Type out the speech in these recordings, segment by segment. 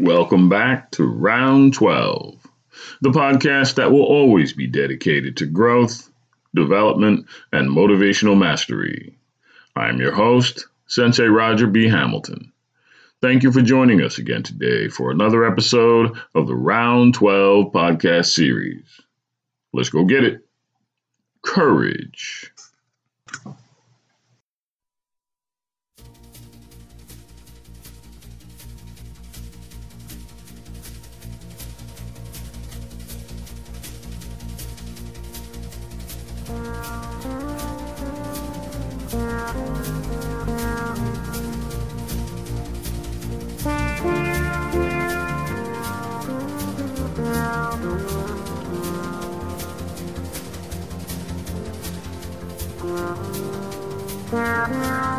Welcome back to Round 12, the podcast that will always be dedicated to growth, development, and motivational mastery. I'm your host, Sensei Roger B. Hamilton. Thank you for joining us again today for another episode of the Round 12 podcast series. Let's go get it. Courage. Yeah.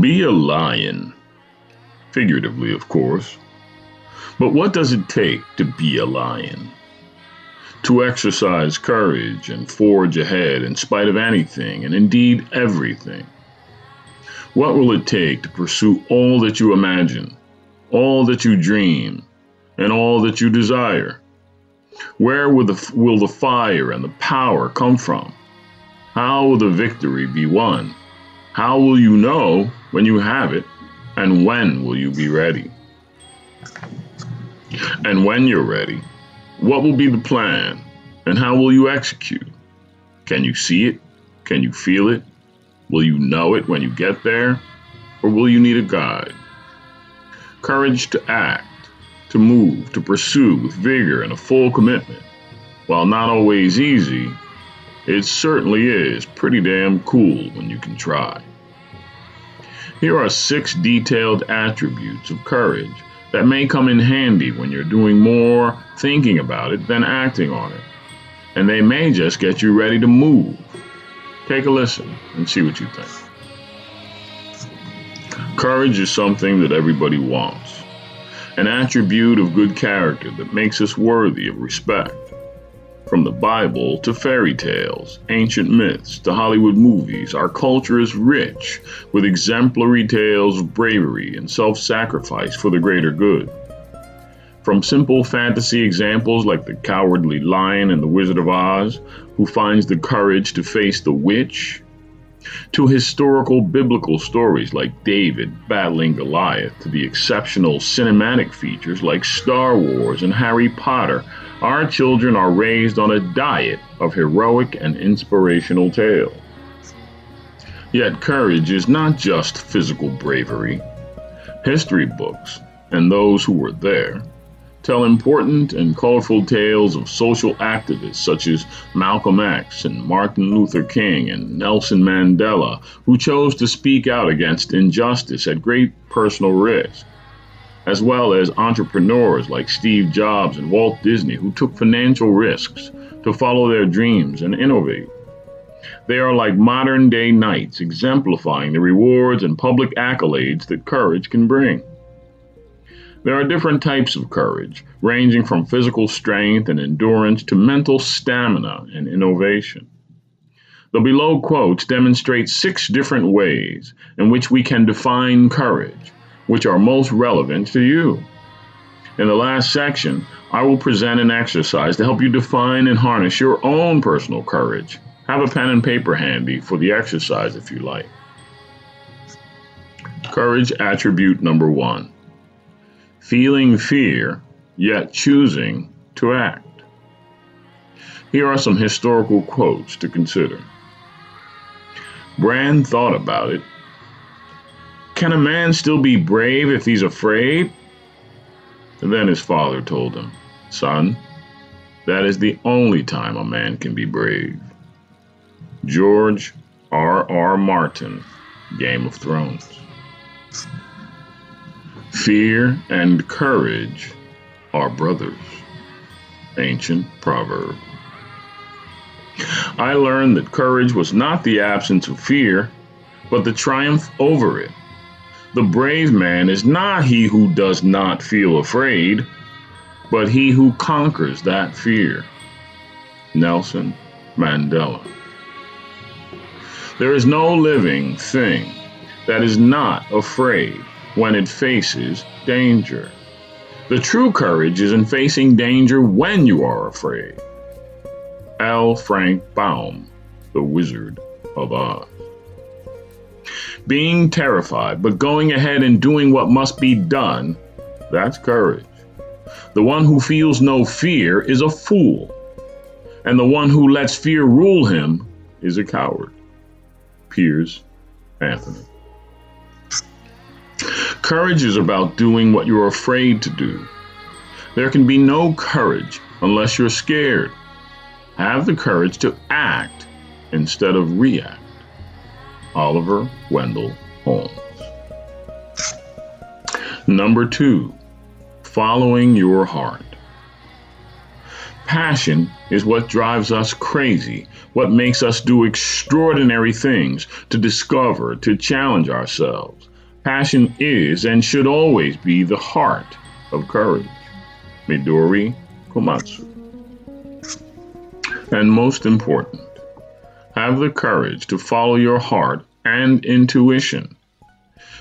Be a lion. Figuratively, of course. But what does it take to be a lion? To exercise courage and forge ahead in spite of anything and indeed everything. What will it take to pursue all that you imagine, all that you dream, and all that you desire? Where will the, will the fire and the power come from? How will the victory be won? How will you know when you have it? And when will you be ready? And when you're ready, what will be the plan? And how will you execute? Can you see it? Can you feel it? Will you know it when you get there? Or will you need a guide? Courage to act, to move, to pursue with vigor and a full commitment. While not always easy, it certainly is pretty damn cool when you can try. Here are six detailed attributes of courage that may come in handy when you're doing more thinking about it than acting on it. And they may just get you ready to move. Take a listen and see what you think. Courage is something that everybody wants, an attribute of good character that makes us worthy of respect. From the Bible to fairy tales, ancient myths to Hollywood movies, our culture is rich with exemplary tales of bravery and self sacrifice for the greater good. From simple fantasy examples like the cowardly lion in The Wizard of Oz, who finds the courage to face the witch, to historical biblical stories like David battling Goliath, to the exceptional cinematic features like Star Wars and Harry Potter our children are raised on a diet of heroic and inspirational tales. Yet courage is not just physical bravery. History books, and those who were there, tell important and colorful tales of social activists such as Malcolm X and Martin Luther King and Nelson Mandela, who chose to speak out against injustice at great personal risk as well as entrepreneurs like Steve Jobs and Walt Disney who took financial risks to follow their dreams and innovate. They are like modern day knights, exemplifying the rewards and public accolades that courage can bring. There are different types of courage, ranging from physical strength and endurance to mental stamina and innovation. The below quotes demonstrate six different ways in which we can define courage which are most relevant to you. In the last section, I will present an exercise to help you define and harness your own personal courage. Have a pen and paper handy for the exercise if you like. Courage attribute number one feeling fear, yet choosing to act. Here are some historical quotes to consider. Bran thought about it can a man still be brave if he's afraid? And then his father told him, Son, that is the only time a man can be brave. George R. R. Martin, Game of Thrones. Fear and courage are brothers. Ancient proverb. I learned that courage was not the absence of fear, but the triumph over it. The brave man is not he who does not feel afraid, but he who conquers that fear. Nelson Mandela. There is no living thing that is not afraid when it faces danger. The true courage is in facing danger when you are afraid. L. Frank Baum, The Wizard of Oz being terrified, but going ahead and doing what must be done, that's courage. The one who feels no fear is a fool, and the one who lets fear rule him is a coward. Piers Anthony. Courage is about doing what you're afraid to do. There can be no courage unless you're scared. Have the courage to act instead of react. Oliver Wendell Holmes. Number two, following your heart. Passion is what drives us crazy, what makes us do extraordinary things to discover, to challenge ourselves. Passion is and should always be the heart of courage. Midori Komatsu. And most important, have the courage to follow your heart and intuition.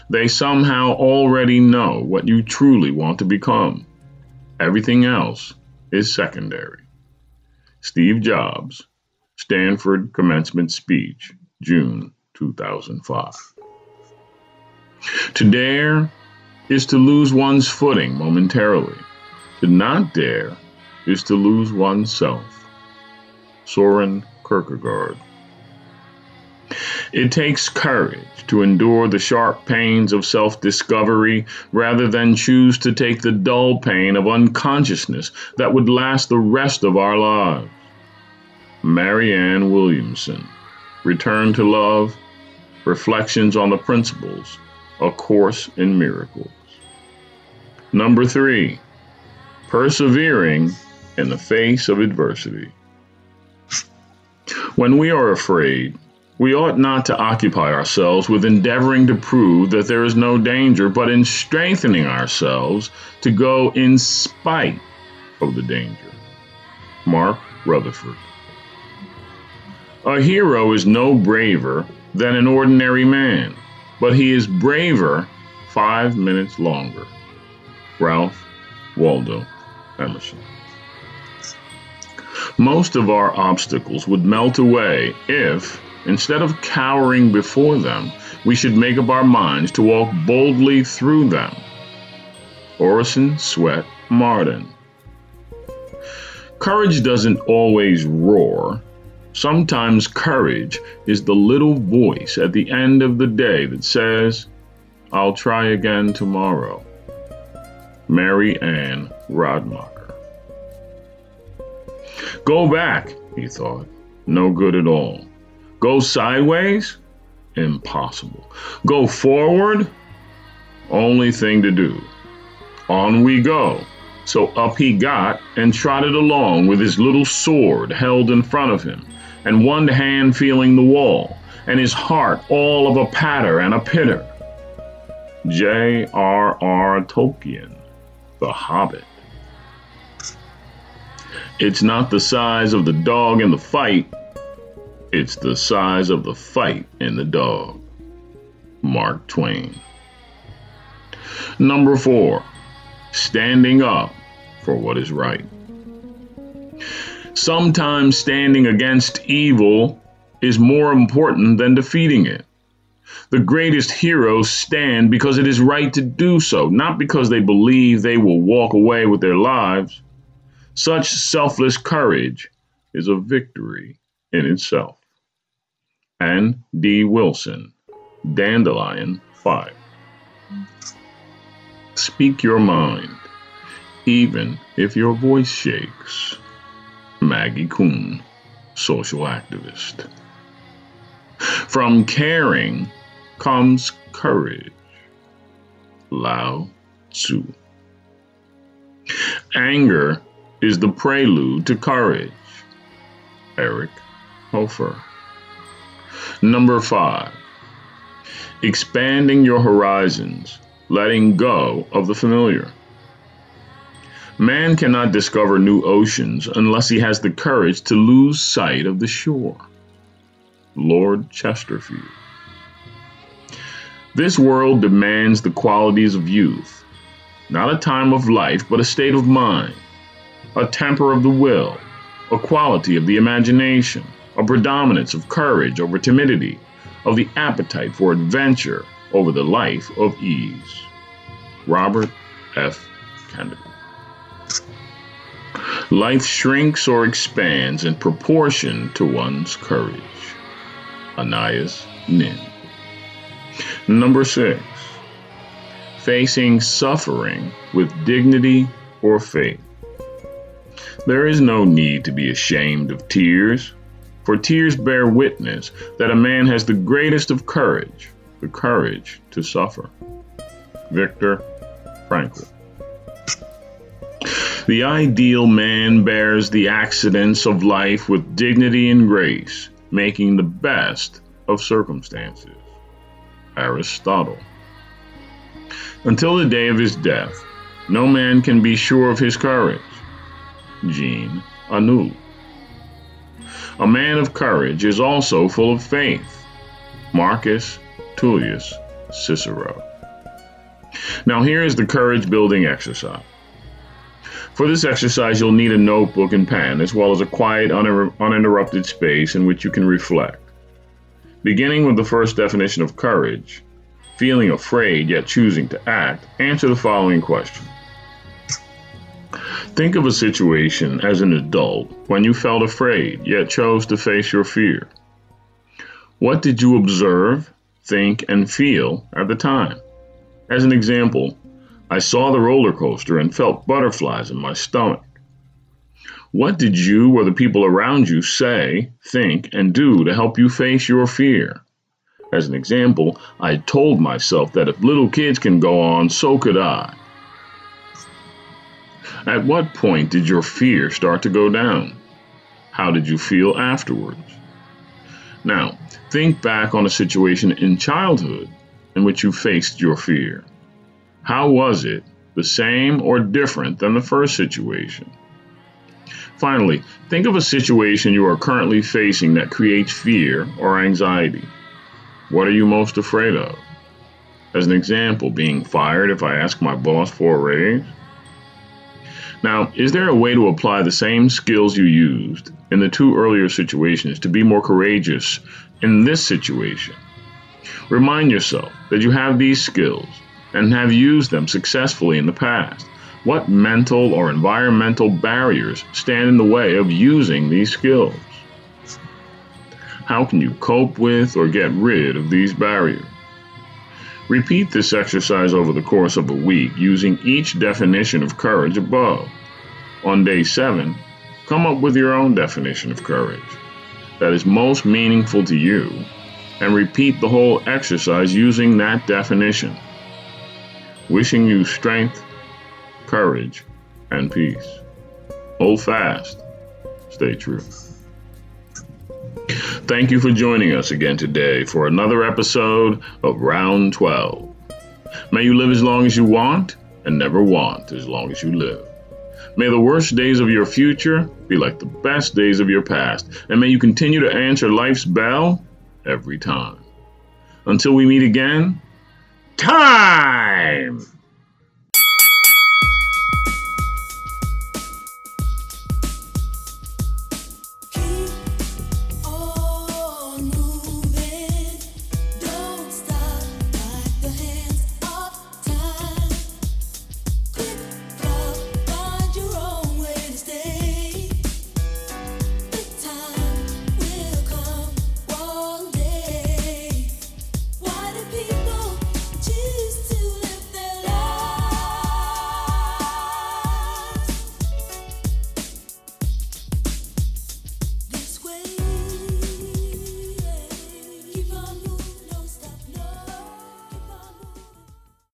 They somehow already know what you truly want to become. Everything else is secondary. Steve Jobs, Stanford Commencement Speech, June 2005. To dare is to lose one's footing momentarily. To not dare is to lose oneself. Soren Kierkegaard. It takes courage to endure the sharp pains of self discovery rather than choose to take the dull pain of unconsciousness that would last the rest of our lives. Marianne Williamson, Return to Love Reflections on the Principles, A Course in Miracles. Number three, persevering in the face of adversity. When we are afraid, we ought not to occupy ourselves with endeavoring to prove that there is no danger, but in strengthening ourselves to go in spite of the danger. Mark Rutherford. A hero is no braver than an ordinary man, but he is braver five minutes longer. Ralph Waldo Emerson. Most of our obstacles would melt away if, instead of cowering before them, we should make up our minds to walk boldly through them. Orison Swett Marden. Courage doesn't always roar. Sometimes courage is the little voice at the end of the day that says, I'll try again tomorrow. Mary Ann Radmacher. Go back, he thought. No good at all. Go sideways? Impossible. Go forward? Only thing to do. On we go. So up he got and trotted along with his little sword held in front of him, and one hand feeling the wall, and his heart all of a patter and a pitter. J.R.R. Tolkien, The Hobbit. It's not the size of the dog in the fight, it's the size of the fight in the dog. Mark Twain. Number four, standing up for what is right. Sometimes standing against evil is more important than defeating it. The greatest heroes stand because it is right to do so, not because they believe they will walk away with their lives. Such selfless courage is a victory in itself. Ann D. Wilson, Dandelion Fire. Speak your mind, even if your voice shakes. Maggie Kuhn, social activist. From caring comes courage. Lao Tzu. Anger is the prelude to courage. Eric Hoffer. Number five, expanding your horizons, letting go of the familiar. Man cannot discover new oceans unless he has the courage to lose sight of the shore. Lord Chesterfield. This world demands the qualities of youth, not a time of life, but a state of mind, a temper of the will, a quality of the imagination, a predominance of courage over timidity, of the appetite for adventure over the life of ease. Robert F. Kennedy. Life shrinks or expands in proportion to one's courage. Anais Nin. Number six, facing suffering with dignity or faith. There is no need to be ashamed of tears for tears bear witness that a man has the greatest of courage, the courage to suffer. Viktor Frankl. The ideal man bears the accidents of life with dignity and grace, making the best of circumstances. Aristotle. Until the day of his death, no man can be sure of his courage. Jean Anouilh. A man of courage is also full of faith. Marcus Tullius Cicero. Now, here is the courage building exercise. For this exercise, you'll need a notebook and pen, as well as a quiet, uninterrupted space in which you can reflect. Beginning with the first definition of courage, feeling afraid yet choosing to act, answer the following question Think of a situation as an adult when you felt afraid yet chose to face your fear. What did you observe, think, and feel at the time? As an example, I saw the roller coaster and felt butterflies in my stomach. What did you or the people around you say, think, and do to help you face your fear? As an example, I told myself that if little kids can go on, so could I. At what point did your fear start to go down? How did you feel afterwards? Now, think back on a situation in childhood in which you faced your fear. How was it, the same or different than the first situation? Finally, think of a situation you are currently facing that creates fear or anxiety. What are you most afraid of? As an example, being fired if I ask my boss for a raise? Now, is there a way to apply the same skills you used in the two earlier situations to be more courageous in this situation? Remind yourself that you have these skills and have used them successfully in the past. What mental or environmental barriers stand in the way of using these skills? How can you cope with or get rid of these barriers? Repeat this exercise over the course of a week using each definition of courage above. On day seven, come up with your own definition of courage that is most meaningful to you and repeat the whole exercise using that definition. Wishing you strength, courage, and peace. Hold fast. Stay true. Thank you for joining us again today for another episode of Round 12. May you live as long as you want and never want as long as you live. May the worst days of your future be like the best days of your past, and may you continue to answer life's bell every time. Until we meet again, time!